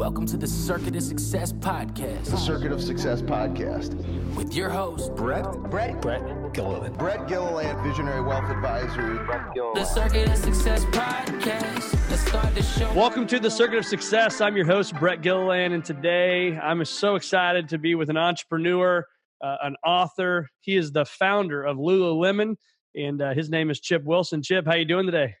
Welcome to the Circuit of Success podcast. The Circuit of Success podcast. With your host, Brett. Brett. Brett Gilliland. Brett Gilliland, Visionary Wealth Advisory. The Circuit of Success podcast. Let's start the show. Welcome to the Circuit of Success. I'm your host, Brett Gilliland, and today I'm so excited to be with an entrepreneur, uh, an author. He is the founder of Lululemon, and uh, his name is Chip Wilson. Chip, how you doing today?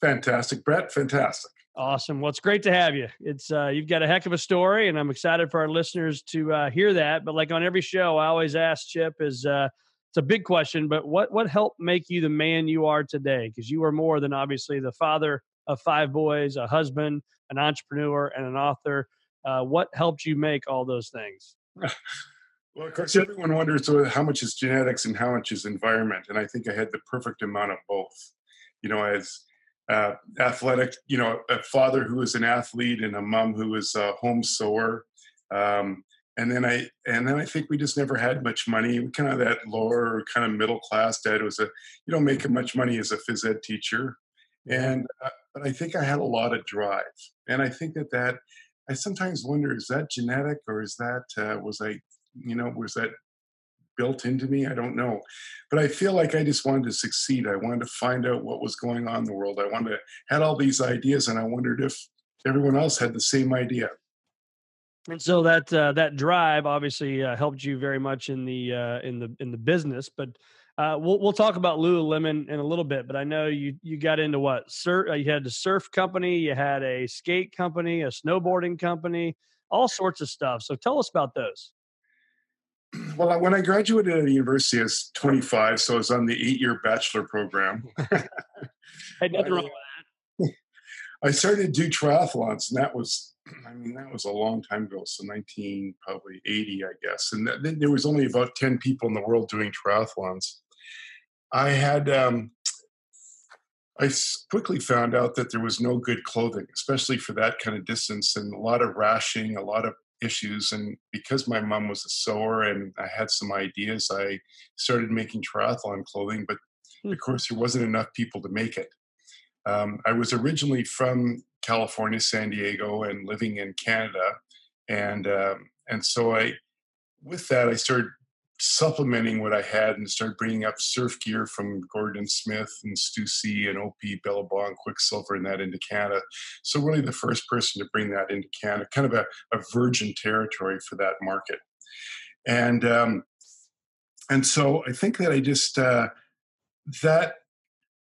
Fantastic, Brett. Fantastic. Awesome. Well, it's great to have you. It's uh, you've got a heck of a story, and I'm excited for our listeners to uh, hear that. But like on every show, I always ask Chip is uh, it's a big question, but what what helped make you the man you are today? Because you are more than obviously the father of five boys, a husband, an entrepreneur, and an author. Uh, what helped you make all those things? well, of course, everyone wonders how much is genetics and how much is environment, and I think I had the perfect amount of both. You know, as uh, athletic, you know, a father who was an athlete and a mom who was a home sewer. Um, and then I and then I think we just never had much money. We kind of that lower kind of middle class. Dad was a you don't make much money as a phys ed teacher, and uh, but I think I had a lot of drive, and I think that that I sometimes wonder is that genetic or is that uh, was I you know was that built into me. I don't know. But I feel like I just wanted to succeed. I wanted to find out what was going on in the world. I wanted to had all these ideas and I wondered if everyone else had the same idea. And so that uh, that drive obviously uh, helped you very much in the uh, in the in the business, but uh, we'll we'll talk about Lululemon in a little bit. But I know you you got into what surf? Uh, you had a surf company, you had a skate company, a snowboarding company, all sorts of stuff. So tell us about those. Well, when I graduated at the university, I was 25, so I was on the eight-year bachelor program. hey, nothing wrong with that. I started to do triathlons, and that was, I mean, that was a long time ago. So 19, probably 80, I guess. And then there was only about 10 people in the world doing triathlons. I had, um, I quickly found out that there was no good clothing, especially for that kind of distance, and a lot of rashing, a lot of issues. And because my mom was a sewer and I had some ideas, I started making triathlon clothing. But hmm. of course, there wasn't enough people to make it. Um, I was originally from California, San Diego, and living in Canada, and um, and so I, with that, I started supplementing what I had and started bringing up surf gear from Gordon Smith and Stussy and OP, Billabong, Quiksilver, and that into Canada. So really the first person to bring that into Canada, kind of a, a virgin territory for that market. And um, and so I think that I just uh, that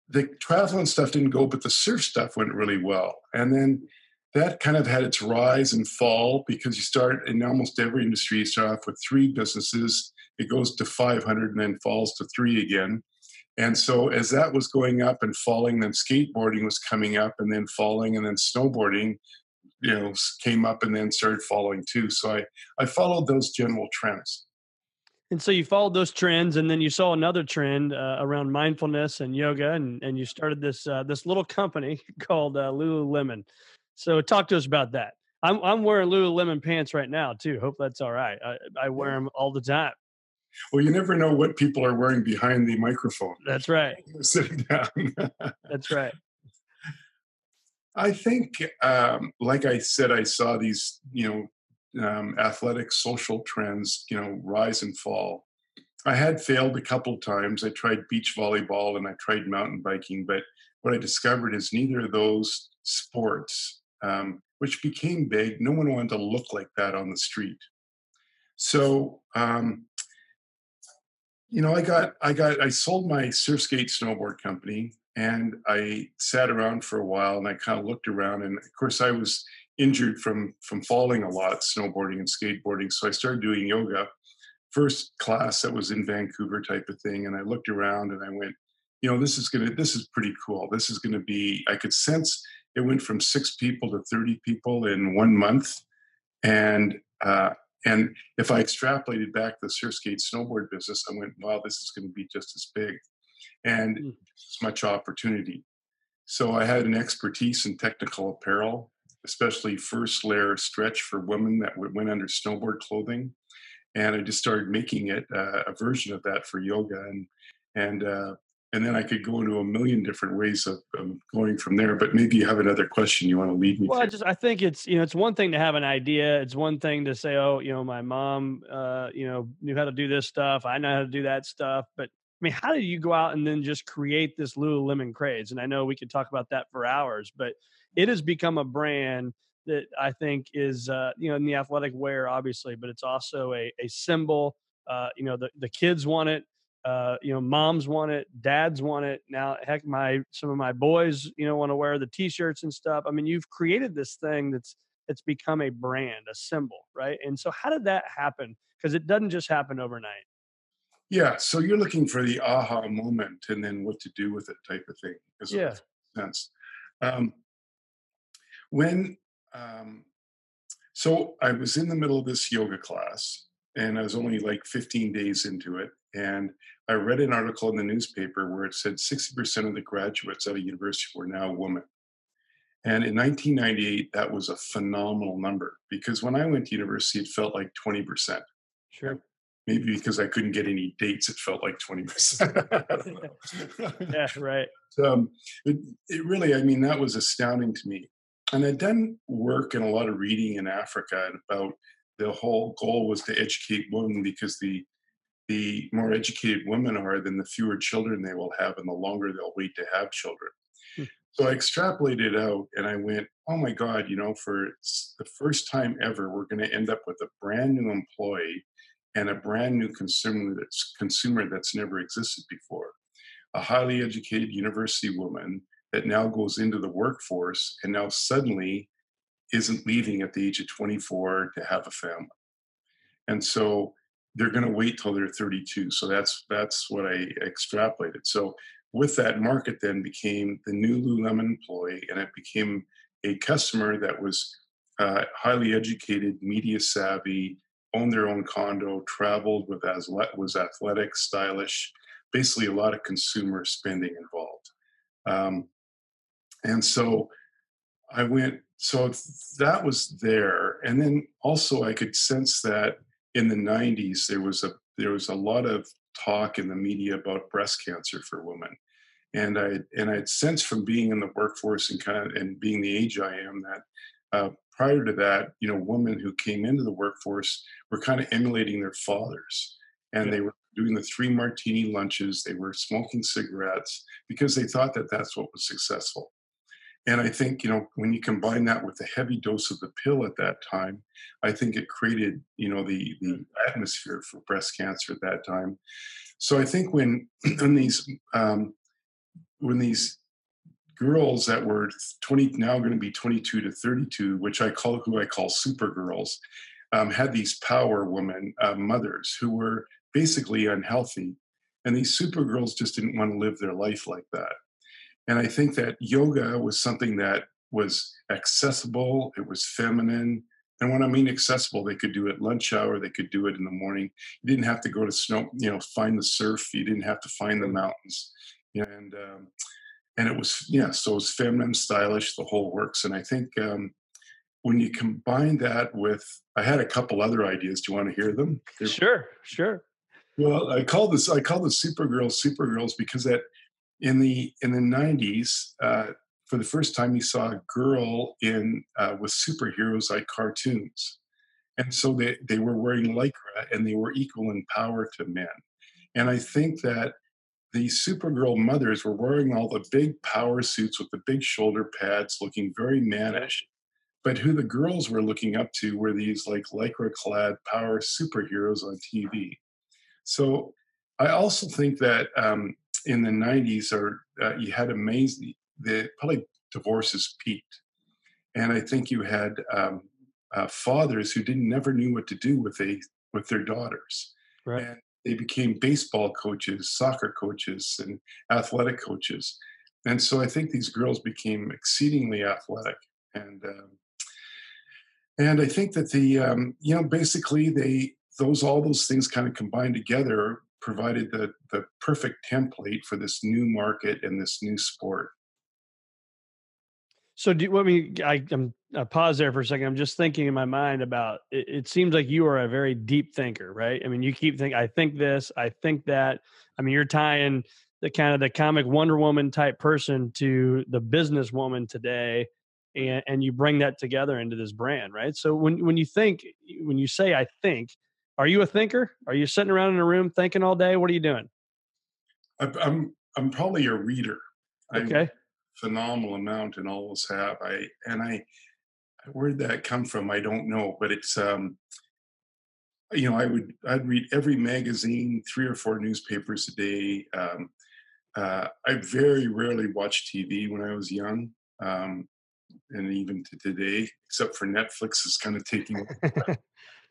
the triathlon stuff didn't go, but the surf stuff went really well. And then that kind of had its rise and fall because you start in almost every industry, you start off with three businesses it goes to 500 and then falls to three again. And so as that was going up and falling, then skateboarding was coming up and then falling, and then snowboarding, you know, came up and then started falling too. So I, I followed those general trends. And so you followed those trends, and then you saw another trend uh, around mindfulness and yoga, and, and you started this uh, this little company called uh, Lululemon. So talk to us about that. I'm I'm wearing Lululemon pants right now too. Hope that's all right. I, I wear them all the time. Well, you never know what people are wearing behind the microphone. That's right. Sitting down. That's right. I think, um, like I said, I saw these, you know, um, athletic social trends, you know, rise and fall. I had failed a couple times. I tried beach volleyball and I tried mountain biking, but what I discovered is neither of those sports, um, which became big, no one wanted to look like that on the street. So um, you know, I got, I got, I sold my surf skate snowboard company and I sat around for a while and I kind of looked around and of course I was injured from, from falling a lot, snowboarding and skateboarding. So I started doing yoga first class that was in Vancouver type of thing. And I looked around and I went, you know, this is to, this is pretty cool. This is to be, I could sense it went from six people to 30 people in one month. And, uh, and if I extrapolated back the surf skate snowboard business, I went, wow, this is going to be just as big and mm. as much opportunity. So I had an expertise in technical apparel, especially first layer stretch for women that went under snowboard clothing. And I just started making it uh, a version of that for yoga. And, and uh, and then I could go into a million different ways of, of going from there. But maybe you have another question you want to lead me. Well, to. I just I think it's you know it's one thing to have an idea. It's one thing to say, oh, you know, my mom, uh, you know, knew how to do this stuff. I know how to do that stuff. But I mean, how did you go out and then just create this Lululemon craze? And I know we could talk about that for hours, but it has become a brand that I think is uh, you know in the athletic wear, obviously, but it's also a a symbol. Uh, you know, the the kids want it uh, you know, moms want it, dads want it. Now, heck, my some of my boys, you know, want to wear the t-shirts and stuff. I mean, you've created this thing that's it's become a brand, a symbol, right? And so, how did that happen? Because it doesn't just happen overnight. Yeah, so you're looking for the aha moment and then what to do with it, type of thing. Yeah. sense. Um, when um, so I was in the middle of this yoga class, and I was only like 15 days into it, and I read an article in the newspaper where it said 60% of the graduates at a university were now women. And in 1998, that was a phenomenal number because when I went to university, it felt like 20%. Sure. Maybe because I couldn't get any dates, it felt like 20%. yeah, right. Um, it, it really, I mean, that was astounding to me. And I'd done work and a lot of reading in Africa about the whole goal was to educate women because the the more educated women are, then the fewer children they will have and the longer they'll wait to have children. Hmm. So I extrapolated out and I went, oh my God, you know, for the first time ever, we're going to end up with a brand new employee and a brand new consumer that's consumer that's never existed before. A highly educated university woman that now goes into the workforce and now suddenly isn't leaving at the age of 24 to have a family. And so they're going to wait till they're 32. So that's that's what I extrapolated. So with that market then became the new Lululemon employee, and it became a customer that was uh, highly educated, media savvy, owned their own condo, traveled with as was athletic, stylish, basically a lot of consumer spending involved. Um, and so I went. So that was there, and then also I could sense that in the 90s there was a there was a lot of talk in the media about breast cancer for women and i and i'd sensed from being in the workforce and kind of and being the age i am that uh, prior to that you know women who came into the workforce were kind of emulating their fathers and yeah. they were doing the three martini lunches they were smoking cigarettes because they thought that that's what was successful and I think, you know, when you combine that with the heavy dose of the pill at that time, I think it created, you know, the, the atmosphere for breast cancer at that time. So I think when, when these, um, when these girls that were 20, now going to be 22 to 32, which I call, who I call super girls, um, had these power woman uh, mothers who were basically unhealthy. And these super girls just didn't want to live their life like that. And I think that yoga was something that was accessible, it was feminine. And when I mean accessible, they could do it lunch hour, they could do it in the morning. You didn't have to go to snow, you know, find the surf, you didn't have to find the mountains. And um, and it was, yeah, so it was feminine, stylish, the whole works. And I think um, when you combine that with, I had a couple other ideas. Do you want to hear them? They're, sure, sure. Well, I call this I call the Supergirls Supergirls because that in the in the 90s uh, for the first time you saw a girl in uh, with superheroes like cartoons. And so they, they were wearing lycra and they were equal in power to men. And i think that the supergirl mothers were wearing all the big power suits with the big shoulder pads looking very mannish. But who the girls were looking up to were these like lycra clad power superheroes on tv so i also think that um, in the 90s are uh, you had amazing the probably divorces peaked. And i think you had um, uh, fathers who didn't never knew what to do with they with their daughters. Right. and they became baseball coaches soccer coaches and athletic coaches. And so i think these girls became exceedingly athletic. And um, and i think that the um, you know basically they those all those things kind of combined together provided the, the perfect template for this new market and this new sport. So, do I mean, I, am I pause there for a second. I'm just thinking in my mind about. It, it seems like you are a very deep thinker, right? I mean, you keep thinking. I think this. I think that. I mean, you're tying the kind of the comic Wonder Woman type person to the businesswoman today, and and you bring that together into this brand, right? So when when you think, when you say I think, are you a thinker? Are you sitting around in a room thinking all day? What are you doing? I- I'm I'm probably a reader. I Okay. phenomenal amount and always have. I and I where'd that come from? I don't know, but it's um you know, I would I'd read every magazine, three or four newspapers a day. Um, uh, I very rarely watched TV when I was young, um, and even to today, except for Netflix is kind of taking.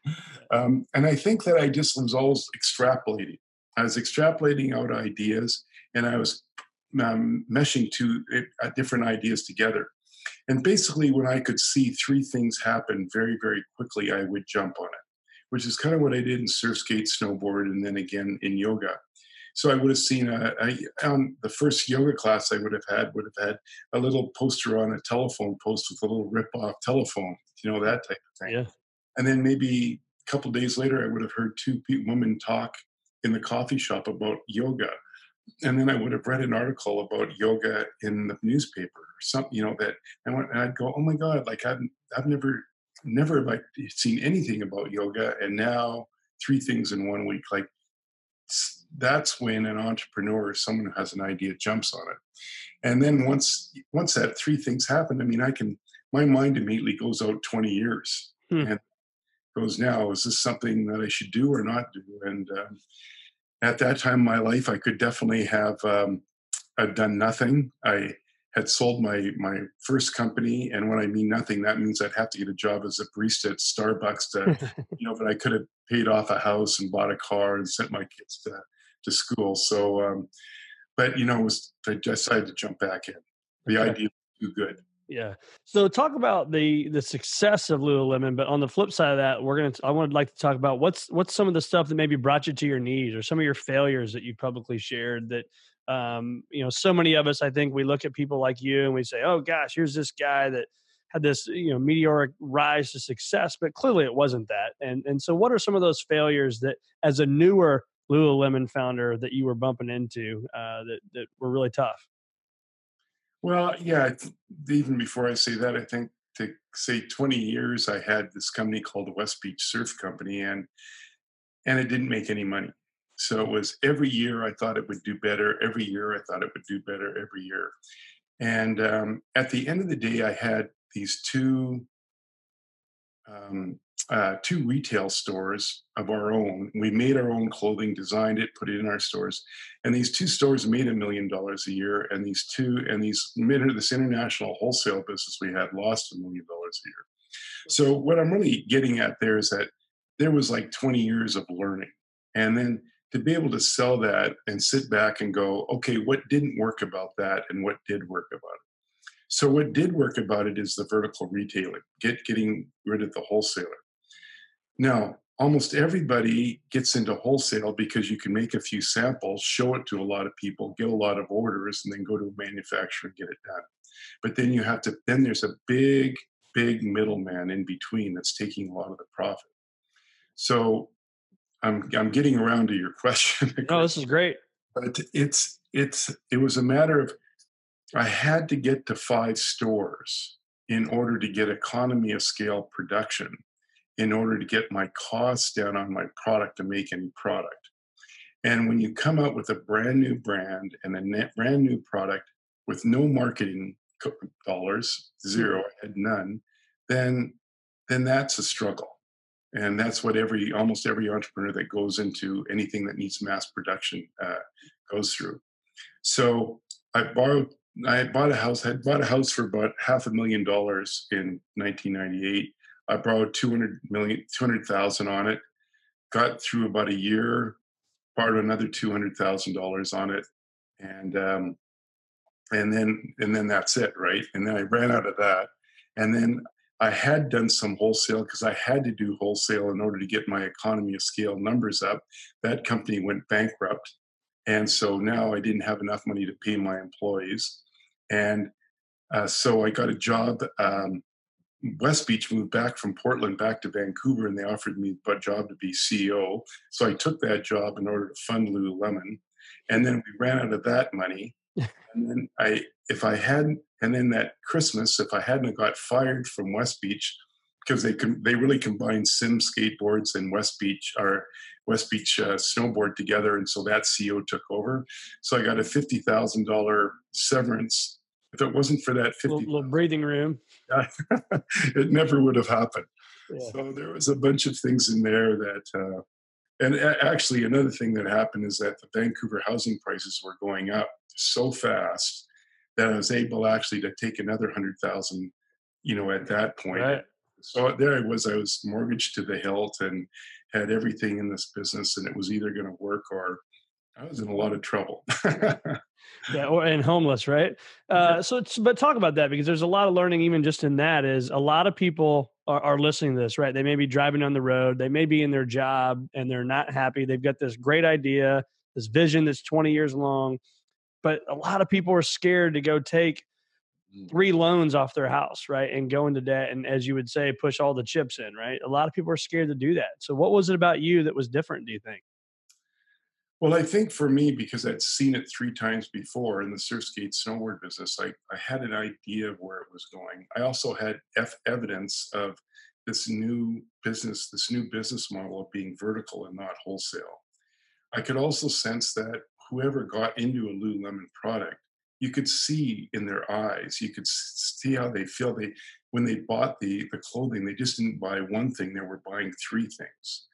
um, and I think that I just was always extrapolating. I was extrapolating out ideas, and I was um, meshing two uh, different ideas together. And basically, when I could see three things happen very, very quickly, I would jump on it, which is kind of what I did in surf, skate, snowboard, and then again in yoga. So I would have seen a, a on the first yoga class I would have had would have had a little poster on a telephone post with a little rip off telephone, you know that type of thing. Yeah. And then maybe a couple days later, I would have heard two women talk in the coffee shop about yoga, and then I would have read an article about yoga in the newspaper or something, you know that. And, went, and I'd go, oh my god, like I've I've never never have I seen anything about yoga, and now three things in one week, like that's when an entrepreneur, someone who has an idea, jumps on it. And then once once that three things happen, I mean, I can my mind immediately goes out 20 years Hmm. and goes, now is this something that I should do or not do? And um, at that time in my life, I could definitely have um, I've done nothing. I had sold my my first company, and when I mean nothing, that means I'd have to get a job as a barista at Starbucks to you know, but I could have paid off a house and bought a car and sent my kids to, to school. So, um, but you know, it was I decided to jump back in. The Okay. idea was too good. Yeah. So talk about the the success of Lululemon, but on the flip side of that, we're gonna. I would like to talk about what's what's some of the stuff that maybe brought you to your knees, or some of your failures that you publicly shared. That um, you know, so many of us, I think, we look at people like you and we say, "Oh gosh, here's this guy that had this you know meteoric rise to success," but clearly it wasn't that. And and so, what are some of those failures that, as a newer Lululemon founder, that you were bumping into uh, that that were really tough? Well, yeah. Even before I say that, I think to say 20 years, I had this company called the West Beach Surf Company, and and it didn't make any money. So it was every year I thought it would do better. Every year I thought it would do better. Every year, and um, at the end of the day, I had these two um, uh, two retail stores of our own. We made our own clothing, designed it, put it in our stores, and these two stores made a million dollars a year. And these two and these this international wholesale business we had lost a million dollars a year. So what I'm really getting at there is that there was like 20 years of learning, and then to be able to sell that and sit back and go, okay, what didn't work about that, and what did work about it. So what did work about it is the vertical retailing, get getting rid of the wholesaler. Now, almost everybody gets into wholesale because you can make a few samples, show it to a lot of people, get a lot of orders, and then go to a manufacturer and get it done. But then you have to, then there's a big, big middleman in between that's taking a lot of the profit. So I'm I'm getting around to your question. Oh, this is great. but it's it's it was a matter of I had to get to five stores in order to get economy of scale production, in order to get my costs down on my product to make any product. And when you come out with a brand new brand and a net brand new product with no marketing dollars, zero, I had none, then then that's a struggle. And that's what every almost every entrepreneur that goes into anything that needs mass production uh, goes through. So I borrowed. I had bought a house. I had bought a house for about half a million dollars in 1998. I borrowed 200 million, 200,000 on it. Got through about a year. Borrowed another 200,000 dollars on it, and um, and then and then that's it, right? And then I ran out of that, and then I had done some wholesale because I had to do wholesale in order to get my economy of scale numbers up. That company went bankrupt. And so now I didn't have enough money to pay my employees. And uh, so I got a job. Um, West Beach moved back from Portland back to Vancouver and they offered me a job to be CEO. So I took that job in order to fund Lululemon. and then we ran out of that money. and then I, if I hadn't, and then that Christmas, if I hadn't got fired from West Beach, because they com- they really combined Sims skateboards and West Beach or West Beach uh, snowboard together, and so that CEO took over. So I got a fifty thousand dollar severance. If it wasn't for that Little, fifty, little breathing room. it never would have happened. Yeah. So there was a bunch of things in there that, uh, and actually another thing that happened is that the Vancouver housing prices were going up so fast that I was able actually to take another hundred thousand, you know, at that point. Right. So there I was. I was mortgaged to the hilt and had everything in this business, and it was either going to work or I was in a lot of trouble. yeah or and homeless right? Uh so it's, but talk about that because there's a lot of learning even just in that is a lot of people are, are listening to this right? They may be driving on the road they may be in their job and they're not happy they've got this great idea this vision that's 20 years long but a lot of people are scared to go take three loans off their house right and go into debt and as you would say push all the chips in right? A lot of people are scared to do that. So what was it about you that was different do you think Well, I think for me, because I'd seen it three times before in the surf skate snowboard business, I, I had an idea of where it was going. I also had F evidence of this new business, this new business model of being vertical and not wholesale. I could also sense that whoever got into a Lululemon product, you could see in their eyes, you could see how they feel. They when they bought the the clothing, they just didn't buy one thing; they were buying three things,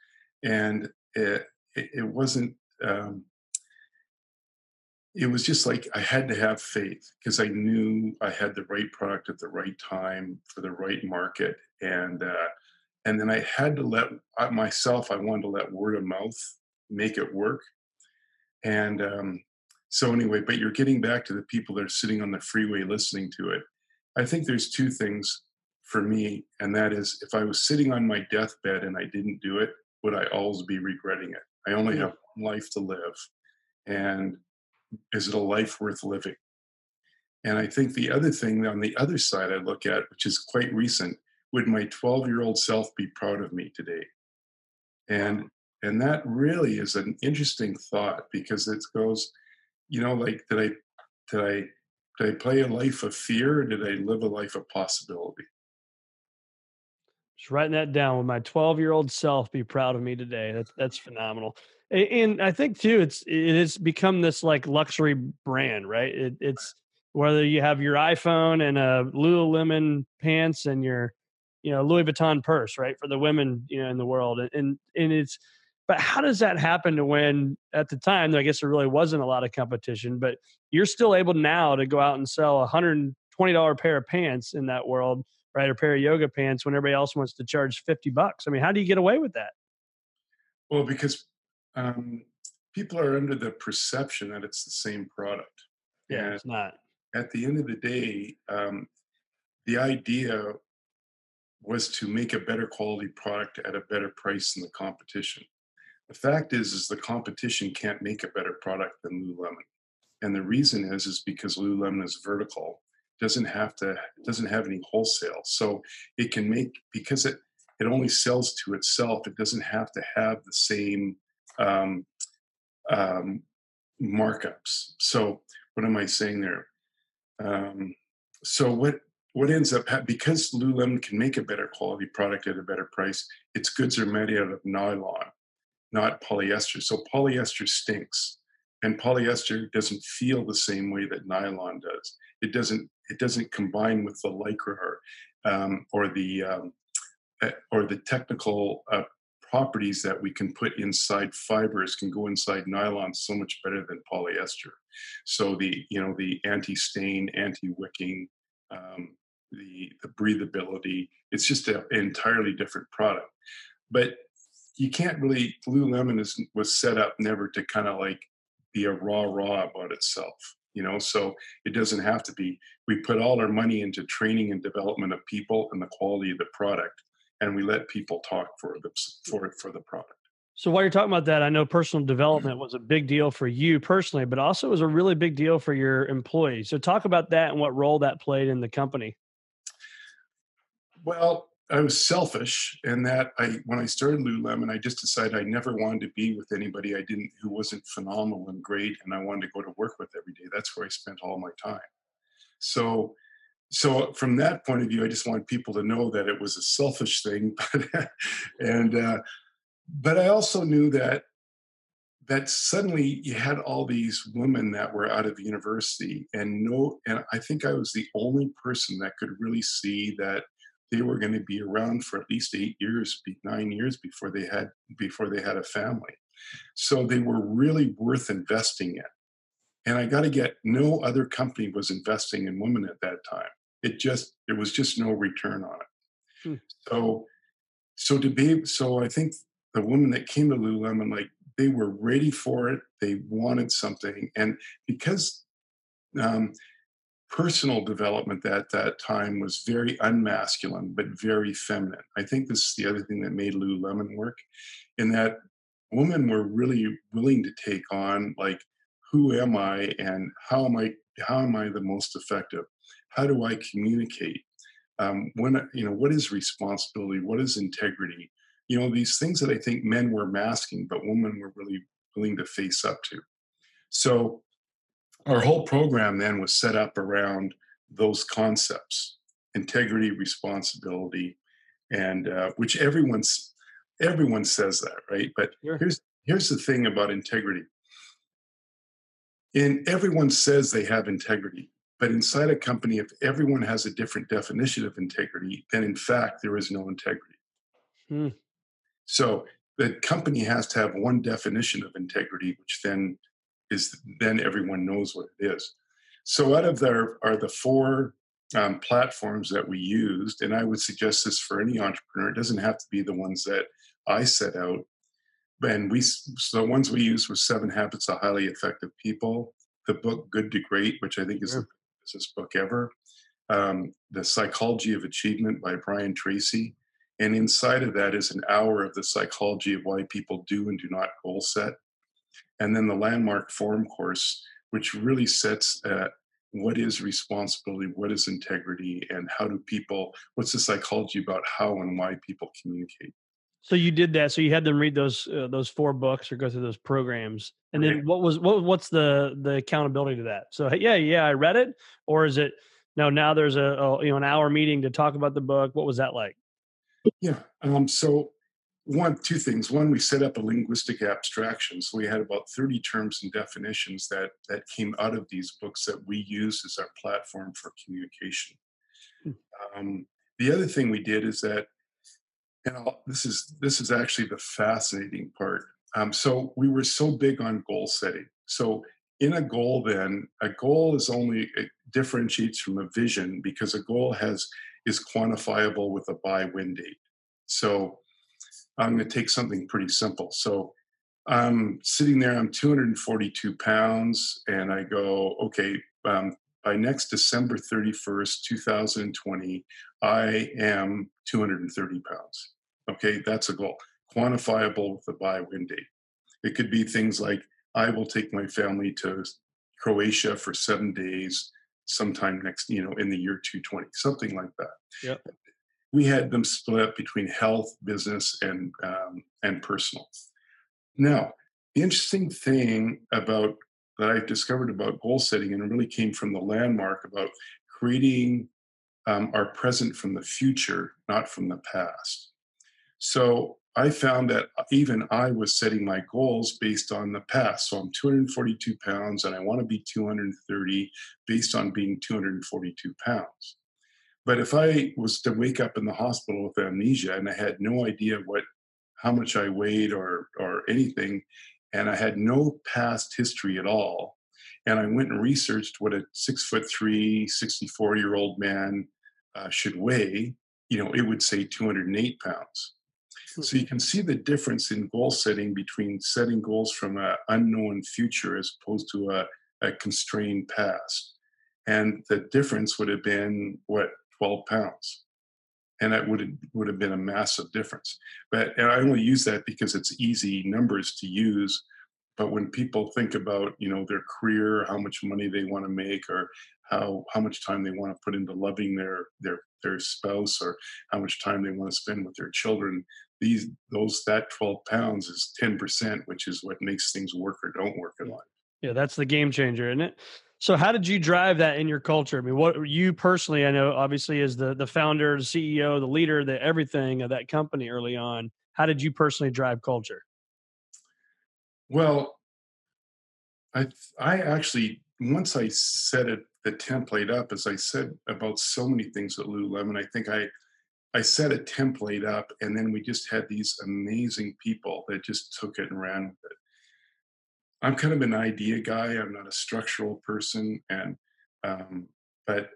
and it, it wasn't um, it was just like I had to have faith because I knew I had the right product at the right time for the right market, and uh, and then I had to let I, myself. I wanted to let word of mouth make it work, and um, so anyway. But you're getting back to the people that are sitting on the freeway listening to it. I think there's two things for me, and that is if I was sitting on my deathbed and I didn't do it, would I always be regretting it? I only Mm. have life to live. And is it a life worth living? And I think the other thing on the other side I look at, which is quite recent, would my 12 year old self be proud of me today? And and that really is an interesting thought because it goes, you know, like did I did I did I play a life of fear or did I live a life of possibility? Just writing that down. Would my 12 year old self be proud of me today? That's that's phenomenal. A- And I think too, it's it has become this like luxury brand, right? It, it's whether you have your iPhone and a Lululemon pants and your, you know, Louis Vuitton purse, right, for the women, you know, in the world, and and, it's. But how does that happen to when at the time I guess there really wasn't a lot of competition, but you're still able now to go out and sell a hundred twenty dollar pair of pants in that world right? Or pair of yoga pants when everybody else wants to charge 50 bucks. I mean, how do you get away with that? Well, because um, people are under the perception that it's the same product. And It's not. at the end of the day, um, the idea was to make a better quality product at a better price than the competition. The fact is, is the competition can't make a better product than Lululemon, and the reason is, is because Lululemon is vertical, doesn't have to, doesn't have any wholesale, so it can make because it it only sells to itself. It doesn't have to have the same um, um, markups. So what am I saying there? Um, so what what ends up hap- because Lululemon can make a better quality product at a better price, its goods are made out of nylon, not polyester. So polyester stinks, and polyester doesn't feel the same way that nylon does. It doesn't it doesn't combine with the lycra or, um, or the um, uh, or the technical uh, properties that we can put inside fibers can go inside nylon so much better than polyester. So the you know the anti-stain, anti-wicking, um, the the breathability. It's just an entirely different product. But you can't really. Lululemon is was set up never to kind of like be a raw raw about itself. You know, so it doesn't have to be. We put all our money into training and development of people and the quality of the product and we let people talk for the for for the product. So while you're talking about that, I know personal development was a big deal for you personally, but also was a really big deal for your employees. So talk about that and what role that played in the company. Well, I was selfish, in that I when I started Lululemon, I just decided I never wanted to be with anybody I didn't who wasn't phenomenal and great, and I wanted to go to work with every day. That's where I spent all my time. So, so from that point of view, I just want people to know that it was a selfish thing, but and uh, but I also knew that that suddenly you had all these women that were out of university and no and i think i was the only person that could really see that they were going to be around for at least eight years, nine years before they had before they had a family. So they were really worth investing in. And I got to get no other company was investing in women at that time. It just there was just no return on it. Hmm. So so to be so I think the women that came to Lululemon like they were ready for it. They wanted something, and because um, personal development at that time was very unmasculine but very feminine. I think this is the other thing that made Lululemon work, in that women were really willing to take on like who am I and how am I how am I the most effective? How do I communicate? Um, when you know what is responsibility? What is integrity? You know these things that I think men were masking, but women were really willing to face up to. So our whole program then was set up around those concepts integrity responsibility and uh, which everyone's everyone says that right but sure. here's here's the thing about integrity and everyone says they have integrity but inside a company if everyone has a different definition of integrity then in fact there is no integrity hmm. so the company has to have one definition of integrity which then is then everyone knows what it is. So out of there are the four um, platforms that we used, and I would suggest this for any entrepreneur. It doesn't have to be the ones that I set out. And we so the ones we used were Seven Habits of Highly Effective People, the book Good to Great, which I think is yeah. the best book ever, um, The Psychology of Achievement by Brian Tracy. And inside of that is an hour of the psychology of why people do and do not goal set and then the Landmark Forum course, which really sets uh, what is responsibility, what is integrity, and how do people, what's the psychology about how and why people communicate. So you did that. So you had them read those uh, those four books or go through those programs, and then what was what what's the the accountability to that? So yeah, yeah, I read it, or is it no? Now there's a, a you know an hour meeting to talk about the book. What was that like? Yeah. Um. So one two things one we set up a linguistic abstraction so we had about 30 terms and definitions that that came out of these books that we use as our platform for communication hmm. um, the other thing we did is that this is this is actually the fascinating part um, so we were so big on goal setting so in a goal then a goal is only differentiates from a vision because a goal has is quantifiable with a buy win date so I'm going to take something pretty simple. So I'm sitting there, I'm 242 pounds, and I go, okay, um, by next December 31st, 2020, I am 230 pounds. Okay, that's a goal. Quantifiable with a buy win date. It could be things like I will take my family to Croatia for seven days sometime next, you know, in the year 220, something like that. Yep we had them split up between health, business, and um, and personal. Now, the interesting thing about that I discovered about goal setting, and it really came from the landmark about creating um, our present from the future, not from the past. So I found that even I was setting my goals based on the past. So I'm 242 pounds and I want to be 230 based on being 242 pounds. But if I was to wake up in the hospital with amnesia and I had no idea what how much I weighed or or anything, and I had no past history at all, and I went and researched what a six foot three, 64 year old man uh, should weigh, you know, it would say 208 pounds. So you can see the difference in goal setting between setting goals from an unknown future as opposed to a, a constrained past. And the difference would have been what 12 pounds. And that would have, would have been a massive difference. But I only use that because it's easy numbers to use. But when people think about, you know, their career, how much money they want to make, or how how much time they want to put into loving their their their spouse or how much time they want to spend with their children. These those that 12 pounds is 10%, which is what makes things work or don't work in life. Yeah, that's the game changer, isn't it? So how did you drive that in your culture? I mean, what you personally, I know obviously as the the founder, the CEO, the leader, the everything of that company early on, how did you personally drive culture? Well, I I actually once I set it the template up, as I said about so many things at Lululemon, I think I I set a template up, and then we just had these amazing people that just took it and ran with it. I'm kind of an idea guy. I'm not a structural person, and um, but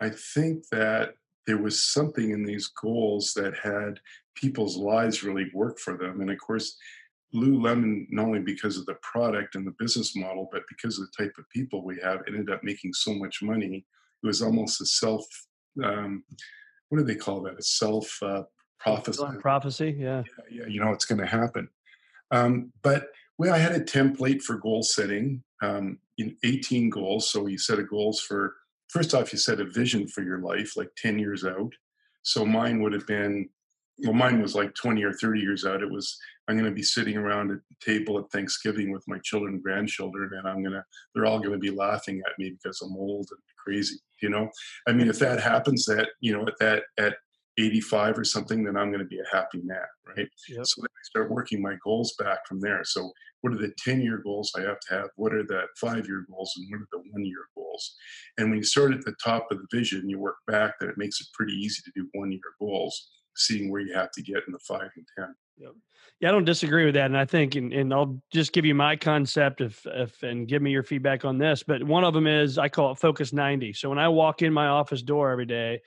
I think that there was something in these goals that had people's lives really work for them. And of course, Lululemon, not only because of the product and the business model, but because of the type of people we have, ended up making so much money. It was almost a self, um, what do they call that? A self uh, prophecy. Prophecy, yeah. yeah. Yeah, you know it's going to happen. Um, but well, I had a template for goal setting um, in 18 goals. So you set a goals for, first off, you set a vision for your life, like 10 years out. So mine would have been, well, mine was like 20 or 30 years out. It was, I'm going to be sitting around a table at Thanksgiving with my children and grandchildren, and I'm going to, they're all going to be laughing at me because I'm old and crazy, you know? I mean, if that happens that, you know, at that, at 85 or something, then I'm going to be a happy man, right? Yep. So then I start working my goals back from there. So what are the 10 year goals I have to have? What are the five year goals and what are the one year goals? And when you start at the top of the vision, you work back, then it makes it pretty easy to do one year goals, seeing where you have to get in the five and 10. Yep. Yeah, I don't disagree with that. And I think, and, and I'll just give you my concept if, if, and give me your feedback on this. But one of them is I call it Focus 90. So when I walk in my office door every day,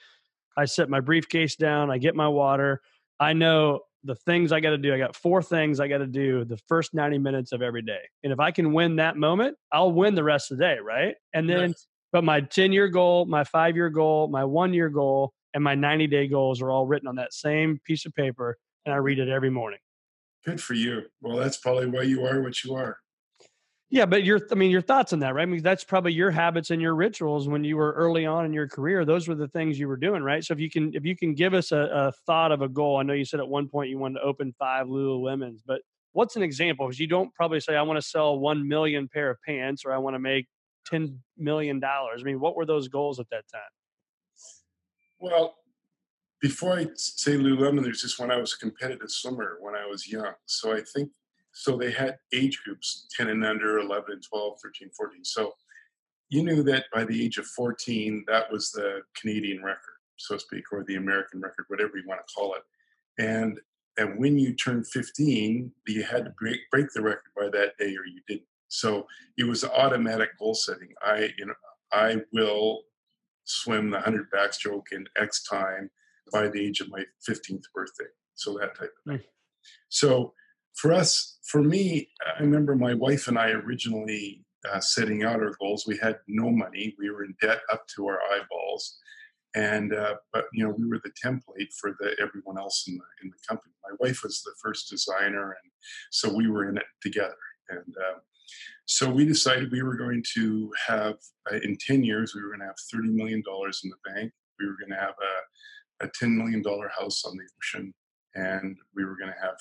I set my briefcase down, I get my water. I know the things I got to do. I got four things I got to do the first 90 minutes of every day. And if I can win that moment, I'll win the rest of the day, right? And then, yes. but my 10 year goal, my five year goal, my one year goal, and my 90 day goals are all written on that same piece of paper. And I read it every morning. Good for you. Well, that's probably why you are what you are. Yeah, but your I mean your thoughts on that, right? I mean that's probably your habits and your rituals when you were early on in your career. Those were the things you were doing, right? So if you can if you can give us a, a thought of a goal, I know you said at one point you wanted to open five Lululemons, but what's an example? Because you don't probably say I want to sell one million pair of pants or I want to make ten million dollars. I mean, what were those goals at that time? Well, before I say Lululemon, there's just when I was a competitive swimmer when I was young. So I think so they had age groups 10 and under, 11 and 12, 13, 14. So you knew that by the age of 14, that was the Canadian record, so to speak, or the American record, whatever you want to call it. And and when you turned 15, you had to break, break the record by that day or you didn't. So it was automatic goal setting. I you know I will swim the 100 backstroke in X time by the age of my 15th birthday. So that type of thing. Mm. So for us, for me, I remember my wife and I originally uh, setting out our goals. We had no money. We were in debt up to our eyeballs, and uh, but you know we were the template for the everyone else in the in the company. My wife was the first designer, and so we were in it together. And uh, so we decided we were going to have uh, in ten years we were going to have thirty million dollars in the bank. We were going to have a a ten million dollar house on the ocean, and we were going to have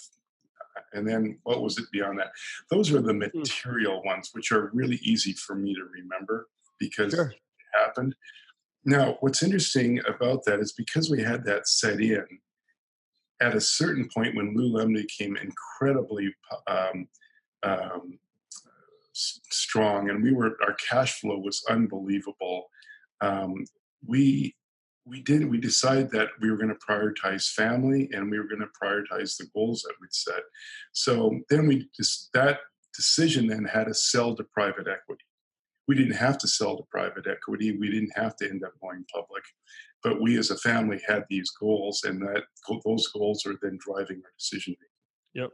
and then what was it beyond that? Those are the hmm. material ones, which are really easy for me to remember because sure. it happened. Now, what's interesting about that is because we had that set in, at a certain point when Lou Lululemon became incredibly um, um, strong and we were our cash flow was unbelievable. Um, we we didn't we decided that we were going to prioritize family and we were going to prioritize the goals that we'd set. So then we just that decision then had to sell to private equity. We didn't have to sell to private equity. We didn't have to end up going public but we as a family had these goals and that those goals are then driving our decision making yep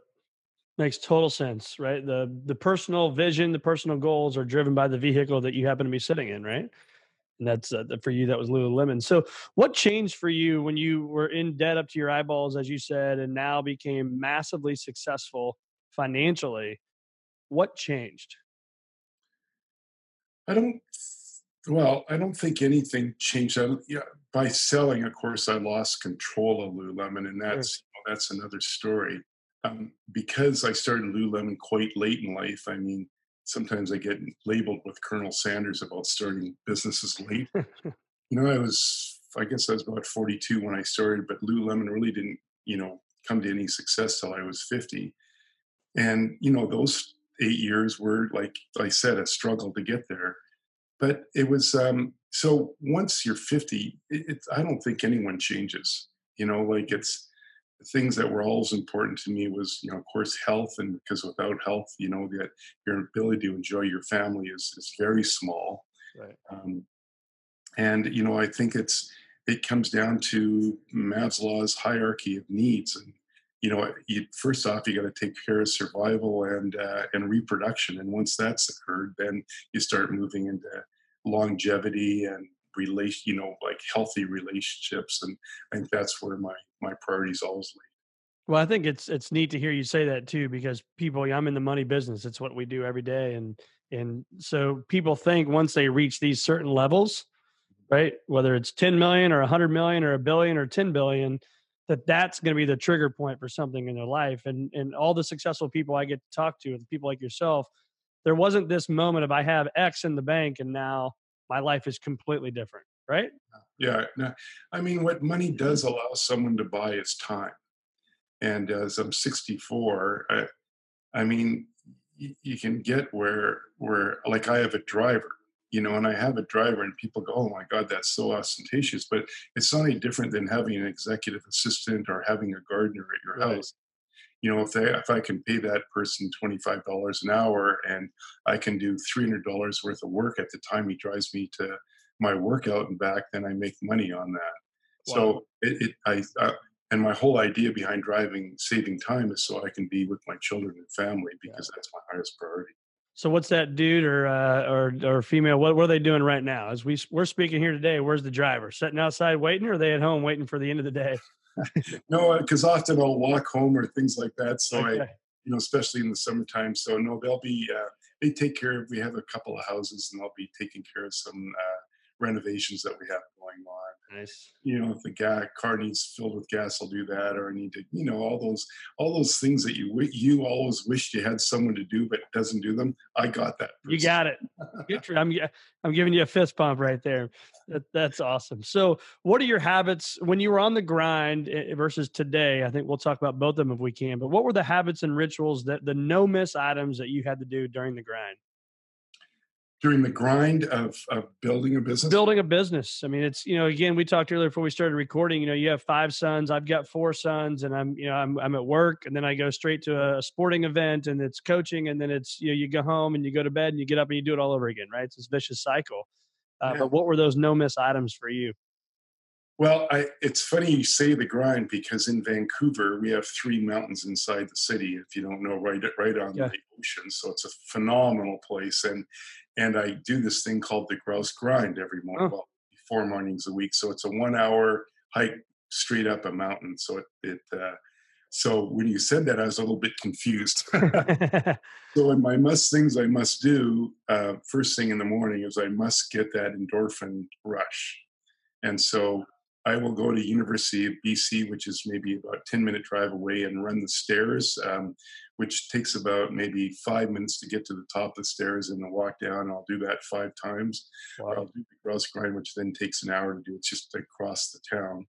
makes total sense right? The the personal vision the personal goals are driven by the vehicle that you happen to be sitting in right? And that's uh, for you that was lululemon. So what changed for you when you were in debt up to your eyeballs as you said and now became massively successful financially? What changed? I don't well i don't think anything changed. I, yeah by selling, of course, I lost control of Lululemon, and that's that's another story. Um, because I started Lululemon quite late in life. I mean, sometimes I get labeled with Colonel Sanders about starting businesses late. you know, I was, I guess I was about 42 when I started, but Lululemon really didn't, you know, come to any success till I was 50. And, you know, those eight years were, like I said, a struggle to get there. But it was, um, so once you're 50, it, it, I don't think anyone changes. You know, like it's, things that were always important to me was, you know, of course, health, and because without health, you know, that your ability to enjoy your family is is very small. Right. Um, and you know, I think it's it comes down to Maslow's hierarchy of needs, and you know, you, first off, you got to take care of survival and uh, and reproduction, and once that's occurred, then you start moving into longevity and relation, you know, like healthy relationships, and I think that's where my my priorities always lead. Well, I think it's it's neat to hear you say that too, because people, I'm in the money business. It's what we do every day, and and so people think once they reach these certain levels, right, whether it's 10 million or 100 million or a billion or 10 billion, that that's going to be the trigger point for something in their life. And and all the successful people I get to talk to, people like yourself, there wasn't this moment of I have X in the bank and now my life is completely different, right? Uh, yeah. No, I mean, what money does allow someone to buy is time. And as I'm 64, I, I mean, you, you can get where, where, like, I have a driver, you know, and I have a driver, and people go, "Oh my God, that's so ostentatious." But it's not any different than having an executive assistant or having a gardener at your Right. house you know if they if i can pay that person $25 an hour and i can do $300 worth of work at the time he drives me to my workout and back then i make money on that Wow. so it, it i uh, and my whole idea behind driving saving time is so i can be with my children and family because that's my highest priority So what's that dude or uh, or or female? What, what are they doing right now? As we we're speaking here today, where's the driver? Sitting outside waiting, or are they at home waiting for the end of the day? No because often i'll walk home or things like that so i you know, especially in the summertime. So no, they'll be uh, they take care of. We have a couple of houses, and they'll be taking care of some uh, renovations that we have going on. Nice. You know, if the ga- car needs filled with gas, I'll do that, or I need to, you know, all those all those things that you you always wished you had someone to do, but doesn't do them. I got that. You got it. I'm I'm giving you a fist pump right there. That, that's awesome. So, what are your habits when you were on the grind eh, versus today? I think we'll talk about both of them if we can. But what were the habits and rituals that the no miss items that you had to do during the grind? During the grind of of building a business. building a business. I mean, it's you know, again, we talked earlier before we started recording. You know, you have five sons. I've got four sons, and I'm you know I'm I'm at work, and then I go straight to a sporting event, and it's coaching, and then it's you know you go home and you go to bed and you get up and you do it all over again, right? It's this vicious cycle. Uh, Yeah. But what were those no miss items for you? Well, I, it's funny you say the grind because in Vancouver we have three mountains inside the city. If you don't know, right, right on Yeah. the ocean, so it's a phenomenal place. And and I do this thing called the Grouse Grind every morning, Oh. well, four mornings a week. So it's a one-hour hike straight up a mountain. So it, it uh, so when you said that, I was a little bit confused. So, in my must things I must do uh, first thing in the morning is I must get that endorphin rush, and so I will go to University of BC, which is maybe about ten minute drive away, and run the stairs, um, which takes about maybe five minutes to get to the top of the stairs, and then walk down. I'll do that five times. Or I'll do the grouse grind, which then takes an hour to do. It's just across the town,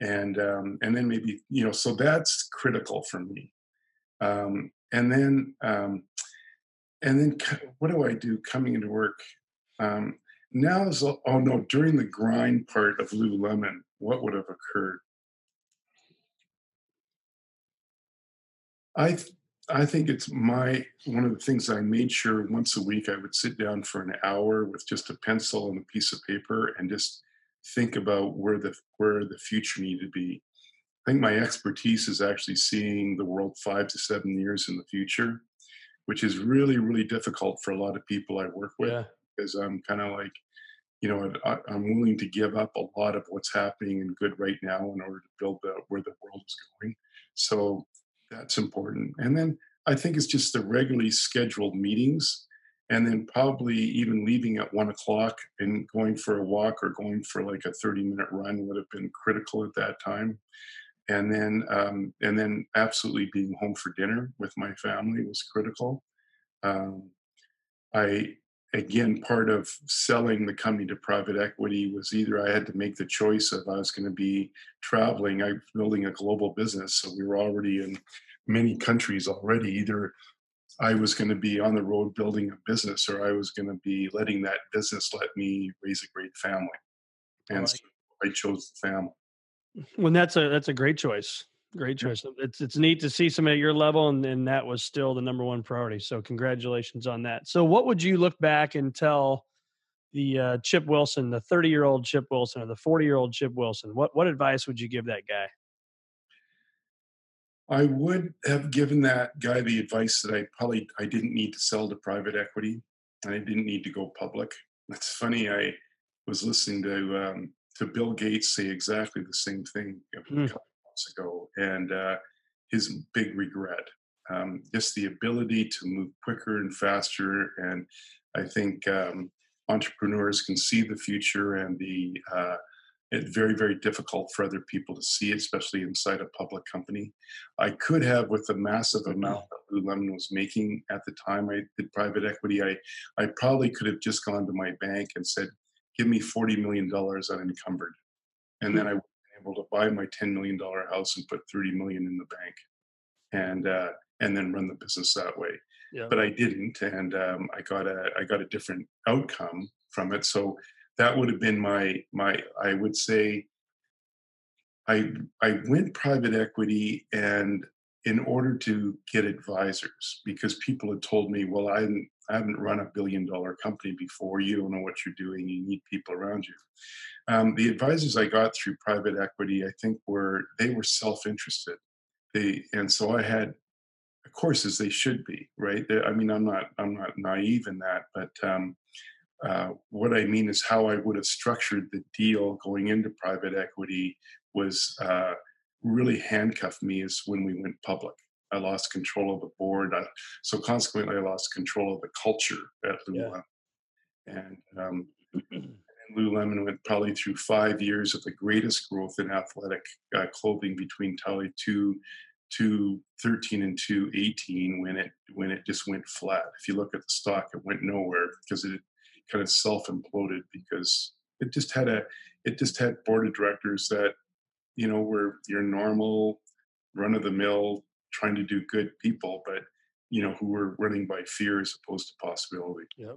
and um, and then maybe you know, so that's critical for me. Um, and then um, and then what do I do coming into work? Um, now is a- oh no, during the grind part of Lululemon, what would have occurred? I th- I think it's my one of the things I made sure once a week I would sit down for an hour with just a pencil and a piece of paper and just think about where the where the future needed to be. I think my expertise is actually seeing the world five to seven years in the future, which is really really difficult for a lot of people I work with yeah. because I'm kind of like, you know, I, I'm willing to give up a lot of what's happening in good right now in order to build the, where the world is going. So that's important. And then I think it's just the regularly scheduled meetings and then probably even leaving at one o'clock and going for a walk or going for like a 30 minute run would have been critical at that time and then um, and then absolutely being home for dinner with my family was critical um, i again part of selling the company to private equity was either i had to make the choice of i was going to be traveling i was building a global business so we were already in many countries already either I was going to be on the road building a business, or I was going to be letting that business let me raise a great family. And like so I chose the family. When that's a that's a great choice. Great choice. It's it's neat to see somebody at your level, and, and that was still the number one priority. So congratulations on that. So what would you look back and tell the uh, Chip Wilson, the 30 year old Chip Wilson, or the 40 year old Chip Wilson? What what advice would you give that guy? I would have given that guy the advice that I probably I didn't need to sell to private equity and I didn't need to go public. That's funny. I was listening to um, to Bill Gates say exactly the same thing a couple months ago, and uh, his big regret, um, just the ability to move quicker and faster. And I think um, entrepreneurs can see the future and the uh, it's very very difficult for other people to see, especially inside a public company. I could have, with the massive amount that Lululemon was making at the time I did private equity, I I probably could have just gone to my bank and said, "Give me forty million dollars unencumbered," and then I would able to buy my ten million dollar house and put thirty million in the bank, and uh, and then run the business that way. Yeah. But I didn't, and um, I got a I got a different outcome from it. So that would have been my my I would say I I went private equity and in order to get advisors because people had told me, well, I haven't I haven't run a billion dollar company before. You don't know what you're doing. You need people around you. Um, the advisors I got through private equity, I think, were they were self interested. They and so I had, of course, as they should be, right? I mean, I'm not I'm not naive in that, but um, uh, what I mean is how I would have structured the deal going into private equity was uh, really handcuffed me is when we went public. I lost control of the board. I, so consequently, I lost control of the culture at Yeah. Lululemon. And, um, and Lululemon went probably through five years of the greatest growth in athletic uh, clothing between probably two, two 13 and two 18 when it when it just went flat. If you look at the stock, it went nowhere because it kind of self imploded because it just had a it just had board of directors that you know were your normal run of the mill trying to do good people but you know who were running by fear as opposed to possibility Yeah.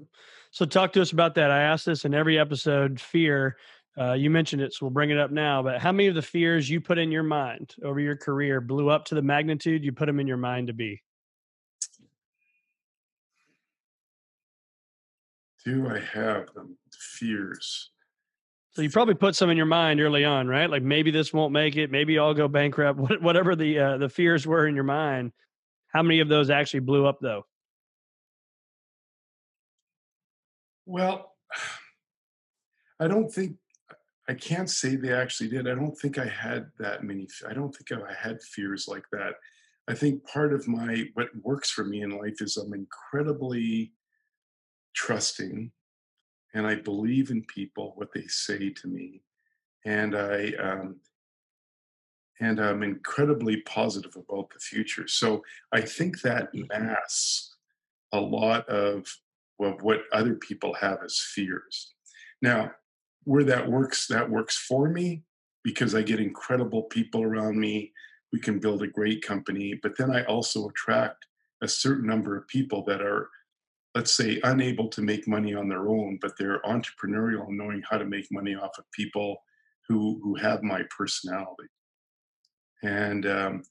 So talk to us about that. I asked this in every episode. Fear. Uh, you mentioned it, so we'll bring it up now. But how many of the fears you put in your mind over your career blew up to the magnitude you put them in your mind to be? do i have them fears So you probably put some in your mind early on, right? Like maybe this won't make it. Maybe I'll go bankrupt. Whatever the uh, the fears were in your mind. How many of those actually blew up though? well i don't think i can't say they actually did i don't think i had that many I don't think i had fears like that i think part of my what works for me in life is i'm incredibly trusting and I believe in people what they say to me, and I um, and I'm incredibly positive about the future. So I think that masks a lot of of what other people have as fears. Now, where that works, that works for me because I get incredible people around me. We can build a great company, but then I also attract a certain number of people that are let's say unable to make money on their own but they're entrepreneurial and knowing how to make money off of people who who have my personality. And um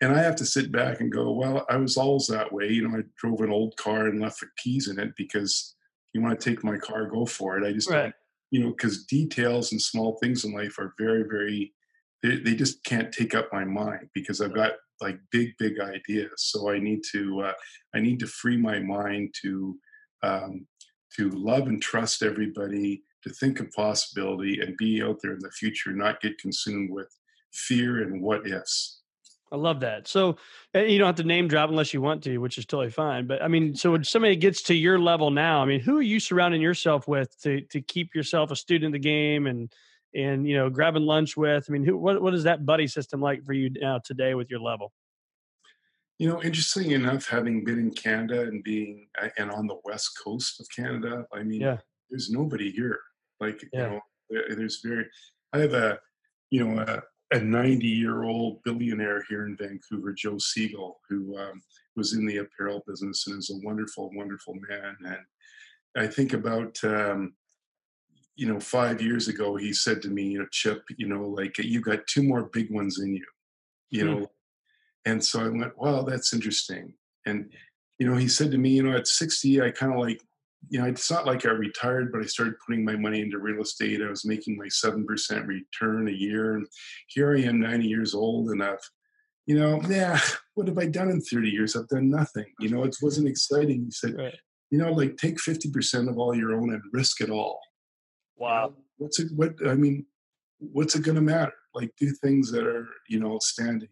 and i have to sit back and go well i was always that way. You know i drove an old car and left the keys in it because you want to take my car go for it. I just Right. you know because details and small things in life are very very they, they just can't take up my mind because i've got like big big ideas so i need to uh, i need to free my mind to um, to love and trust everybody to think of possibility and be out there in the future not get consumed with fear and what ifs I love that. So you don't have to name drop unless you want to, which is totally fine. But I mean, so when somebody gets to your level now, I mean, who are you surrounding yourself with to to keep yourself a student of the game and and you know grabbing lunch with? I mean, who what what is that buddy system like for you now today with your level? You know, interesting enough, having been in Canada and being uh, and on the west coast of Canada, I mean, Yeah. there's nobody here. Like, Yeah. you know, there- there's very. I have a, you know, a, a 90 year old billionaire here in Vancouver, Joe Segal, who um, was in the apparel business and is a wonderful, wonderful man. And I think about, um, you know, five years ago, he said to me, you know, Chip, you know, like you got two more big ones in you, you Hmm. know. And so I went, wow, that's interesting. And, you know, he said to me, you know, at 60, I kind of like, you know, it's not like I retired, but I started putting my money into real estate. I was making my 7% return a year. And here I am, 90 years old, and I've, you know, yeah, what have I done in 30 years? I've done nothing. You know, it wasn't exciting. He said, Right. you know, like take 50% of all your own and risk it all. You know, What's it, what, I mean, what's it going to matter? Like do things that are, you know, outstanding.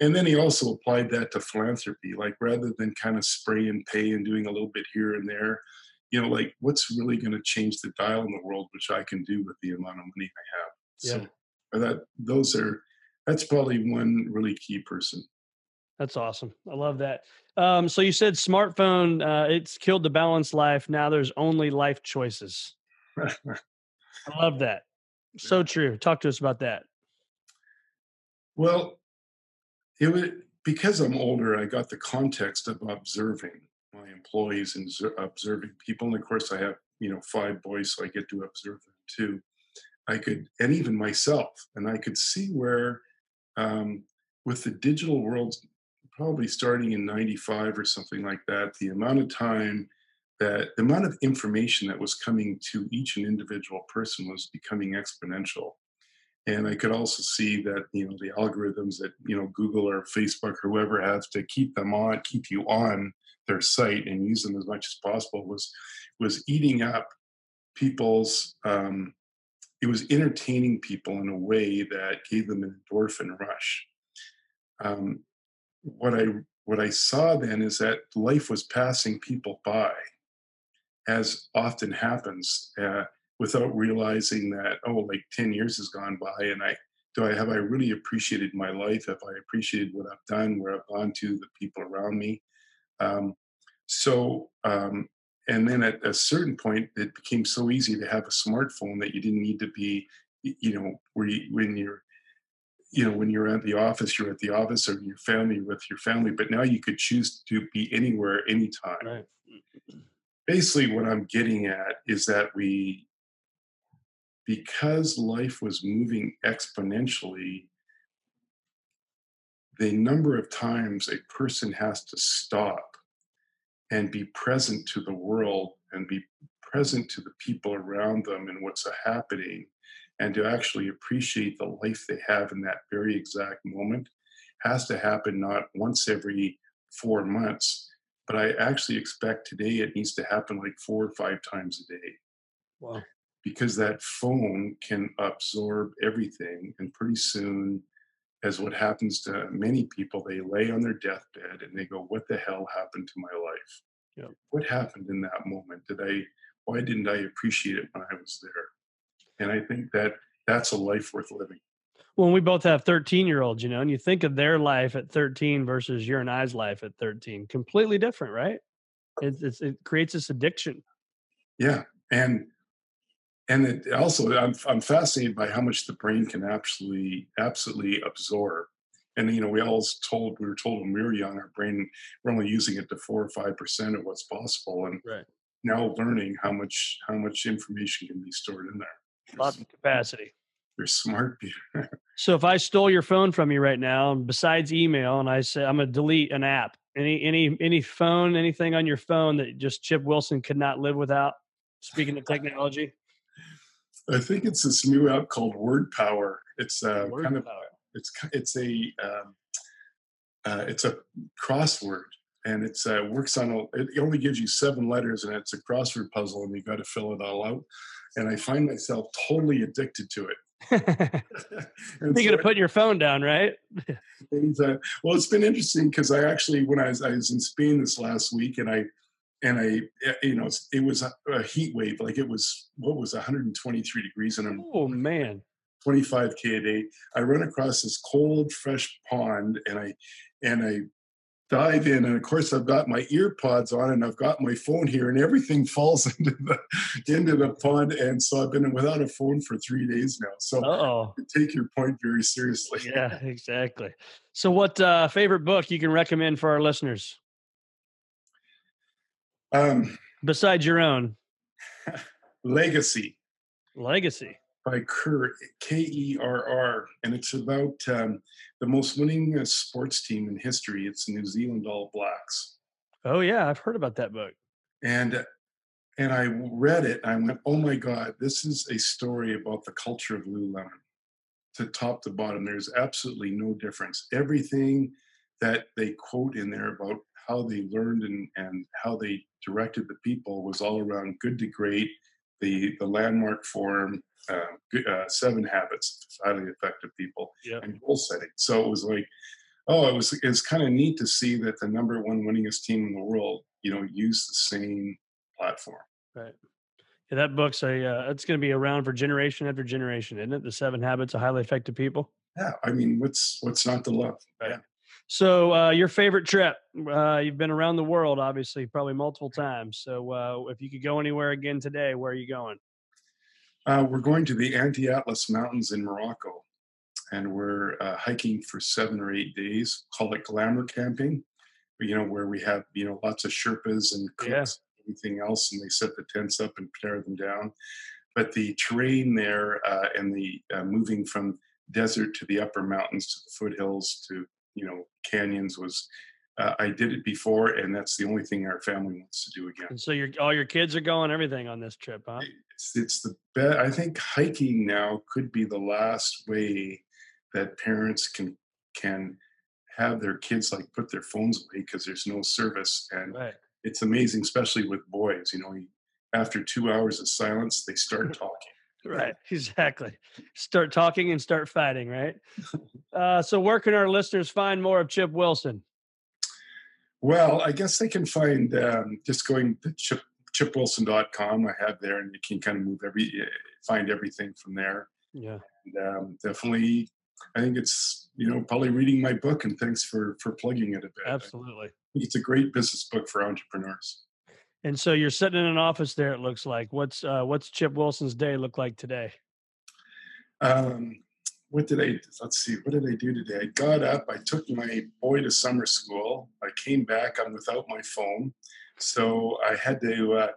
And then he also applied that to philanthropy, like rather than kind of spray and pay and doing a little bit here and there, you know, like what's really going to change the dial in the world, which I can do with the amount of money I have. So uh, that those are that's probably one really key person. That's awesome. I love that. Um, so you said smartphone, uh, it's killed the balanced life. Now there's only life choices. I love that. So true. Talk to us about that. Well, it was because I'm older. I got the context of observing my employees and observing people, and of course, I have you know five boys, so I get to observe them too. I could, and even myself, and I could see where, um, with the digital world, probably starting in '95 or something like that, the amount of time that the amount of information that was coming to each and individual person was becoming exponential. And i could also see that you know the algorithms that you know google or facebook or whoever has to keep them on keep you on their site and use them as much as possible was was eating up people's um, it was entertaining people in a way that gave them an endorphin rush. Um, what i what i saw then is that life was passing people by as often happens uh, without realizing that oh like 10 years has gone by and i do i have i really appreciated my life have i appreciated what i've done where i've gone to the people around me um, so um, and then at a certain point it became so easy to have a smartphone that you didn't need to be you know where you, when you're you know when you're at the office you're at the office or your family with your family but now you could choose to be anywhere anytime Right. Basically what i'm getting at is that we because life was moving exponentially the number of times a person has to stop and be present to the world and be present to the people around them and what's happening and to actually appreciate the life they have in that very exact moment has to happen not once every four months but i actually expect today it needs to happen like four or five times a day. Wow. because that phone can absorb everything and pretty soon as what happens to many people they lay on their deathbed and they go what the hell happened to my life? Yep. what happened in that moment? Did i why didn't i appreciate it when i was there? And i think that that's a life worth living Well, we both have 13 year olds, you know, and you think of their life at 13 versus your and I's life at 13, completely different, right? It, it's, it creates this addiction. yeah and and it also I'm, I'm fascinated by how much the brain can absolutely absolutely absorb and you know we all told we were told when we were young our brain we're only using it to four or five percent of what's possible and Right. now learning how much how much information can be stored in there Lots of capacity. You're smart Peter. So if I stole your phone from you right now, and besides email, and I say I'm gonna delete an app, any any any phone, anything on your phone that just Chip Wilson could not live without. Speaking of technology, i think it's this new app called word power it's uh, Word kind of power. it's it's a um, uh, it's a crossword and it's uh, works on a, it only gives you seven letters and it's a crossword puzzle and you got to fill it all out and i find myself totally addicted to it Speaking so of putting your phone down, right? Well, it's been interesting because I actually, when I was, I was in Spain this last week, and I, and I, eh, you know, it was a, a heat wave. Like it was, what was 123 degrees, and I'm Oh man. 25k a day. I run across this cold, fresh pond, and I, and I dive in, and of course I've got my AirPods on, and I've got my phone here, and everything falls into the into the pond, and so I've been without a phone for three days now. So take your point very seriously. Yeah, exactly. So, what uh, favorite book you can recommend for our listeners Um, besides your own? Legacy. Legacy. By Kerr, K E R R, and it's about um, the most winning uh, sports team in history. It's New Zealand All Blacks, Oh yeah, I've heard about that book. and uh, and I read it. And I went, "Oh my God, this is a story about the culture of Lululemon, to top to bottom. There's absolutely no difference. Everything that they quote in there about how they learned and and how they directed the people was all around good to great." The, the Landmark Forum, uh, uh, seven habits of highly effective people Yeah. and goal setting. So it was like, oh, it was it's kind of neat to see that the number one winningest team in the world, you know, use the same platform. Right. Yeah, that book's a uh, it's going to be around for generation after generation, isn't it? The Seven Habits of Highly Effective People. Yeah, I mean, what's what's not to love? Right. Yeah. So, uh, your favorite trip? Uh, you've been around the world, obviously, probably multiple times. So, uh, if you could go anywhere again today, where are you going? Uh, we're going to the Anti Atlas Mountains in Morocco, and we're uh, hiking for seven or eight days. Call it glamour camping. You know, where we have you know lots of Sherpas and cooks, Yeah. and everything else, and they set the tents up and tear them down. But the terrain there uh, and the uh, moving from desert to the upper mountains to the foothills to you know canyons was. Uh, I did it before, and that's the only thing our family wants to do again. And so, your all your kids are going, everything on this trip, huh? It's, it's the best. I think hiking now could be the last way that parents can can have their kids like put their phones away because there's no service, and Right. it's amazing, especially with boys. You know, after two hours of silence, they start talking. Right. Exactly. Start talking and start fighting. Right. Uh, so, where can our listeners find more of Chip Wilson? Well, I guess they can find um, just going to chip, chipwilson.com. I have there, and you can kind of move every eh, find everything from there. Yeah. And um, definitely, I think it's you know probably reading my book. And thanks for for plugging it a bit. Absolutely. it's a great business book for entrepreneurs. And so you're sitting in an office there. It looks like what's uh, what's Chip Wilson's day look like today? Um, what did I? Let's see. What did I do today? I got up. I took my boy to summer school. I came back. I'm without my phone, so I had to. Uh,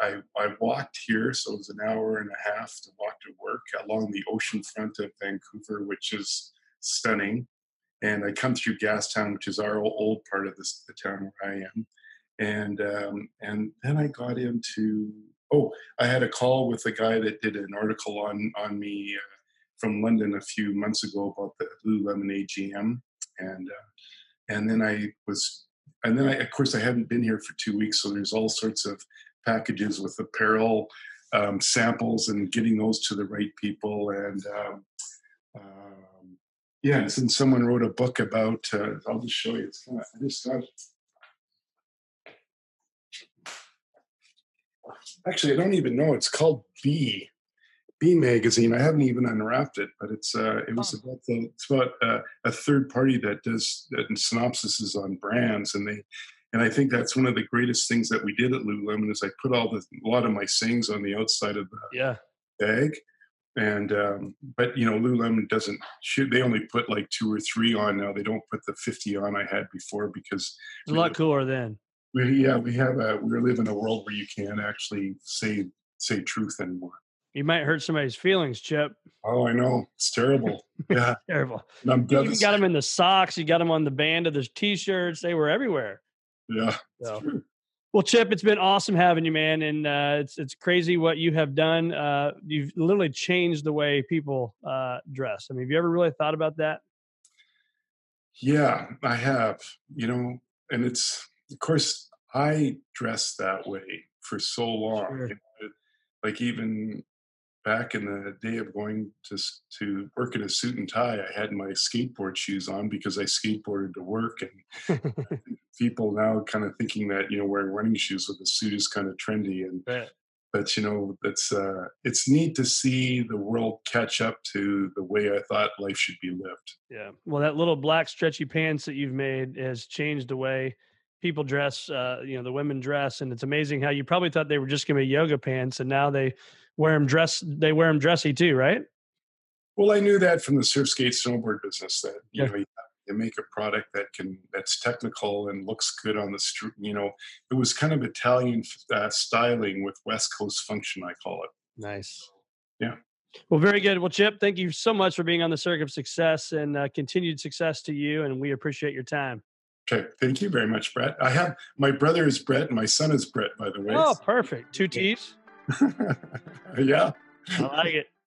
I I walked here, so it was an hour and a half to walk to work along the ocean front of Vancouver, which is stunning. And I come through Gastown, which is our old, part of this the town where I am, and um, and then I got into. Oh, I had a call with a guy that did an article on on me. Uh, from London a few months ago about the Lululemon AGM, and uh, and then I was, and then I, of course I hadn't been here for two weeks, so there's all sorts of packages with apparel um, samples and getting those to the right people, and um, um, yeah, and since someone wrote a book about, uh, I'll just show you. It's kind of, I just got. Actually, I don't even know. It's called B. B magazine. I haven't even unwrapped it, but it's uh, it was about the it's about uh, a third party that does that synopsises on brands, and they and I think that's one of the greatest things that we did at Lululemon is I put all the a lot of my sayings on the outside of the Yeah. bag, and um, but you know Lululemon doesn't should they only put like two or three on now. They don't put the fifty on I had before because It's a lot cooler then. we yeah we have a we live in a world where you can't actually say say truth anymore. You might hurt somebody's feelings, Chip. Oh, I know it's terrible. Yeah, Terrible. and I'm You even got them in the socks. You got them on the band of the t-shirts. They were everywhere. Yeah, So. true. Well, Chip, it's been awesome having you, man, and uh, it's it's crazy what you have done. Uh, you've literally changed the way people uh, dress. I mean, have you ever really thought about that? Yeah, I have. You know, and it's of course I dressed that way for so long. Sure. you know, it- Like even back in the day of going to to work in a suit and tie, I had my skateboard shoes on because I skateboarded to work, and people now kind of thinking that you know wearing running shoes with a suit is kind of trendy, and Right. but you know it's uh, it's neat to see the world catch up to the way I thought life should be lived. Yeah. Well, that little black stretchy pants that you've made has changed the way people dress. Uh, you know, the women dress, and it's amazing how you probably thought they were just going to be yoga pants, and now they wear them dress. They wear them dressy too, right? Well, I knew that from the surf skate snowboard business that you Yeah. know you, make a product that can that's technical and looks good on the street. You know, it was kind of Italian uh, styling with West Coast function, I call it. Nice. Yeah. Well, very good. Well, Chip, thank you so much for being on the Circuit of Success and uh, continued success to you. And we appreciate your time. Okay, thank you very much, Brett. I have my brother is Brett, and my son is Brett, by the way. Oh, perfect. Two T's. yeah. I like it.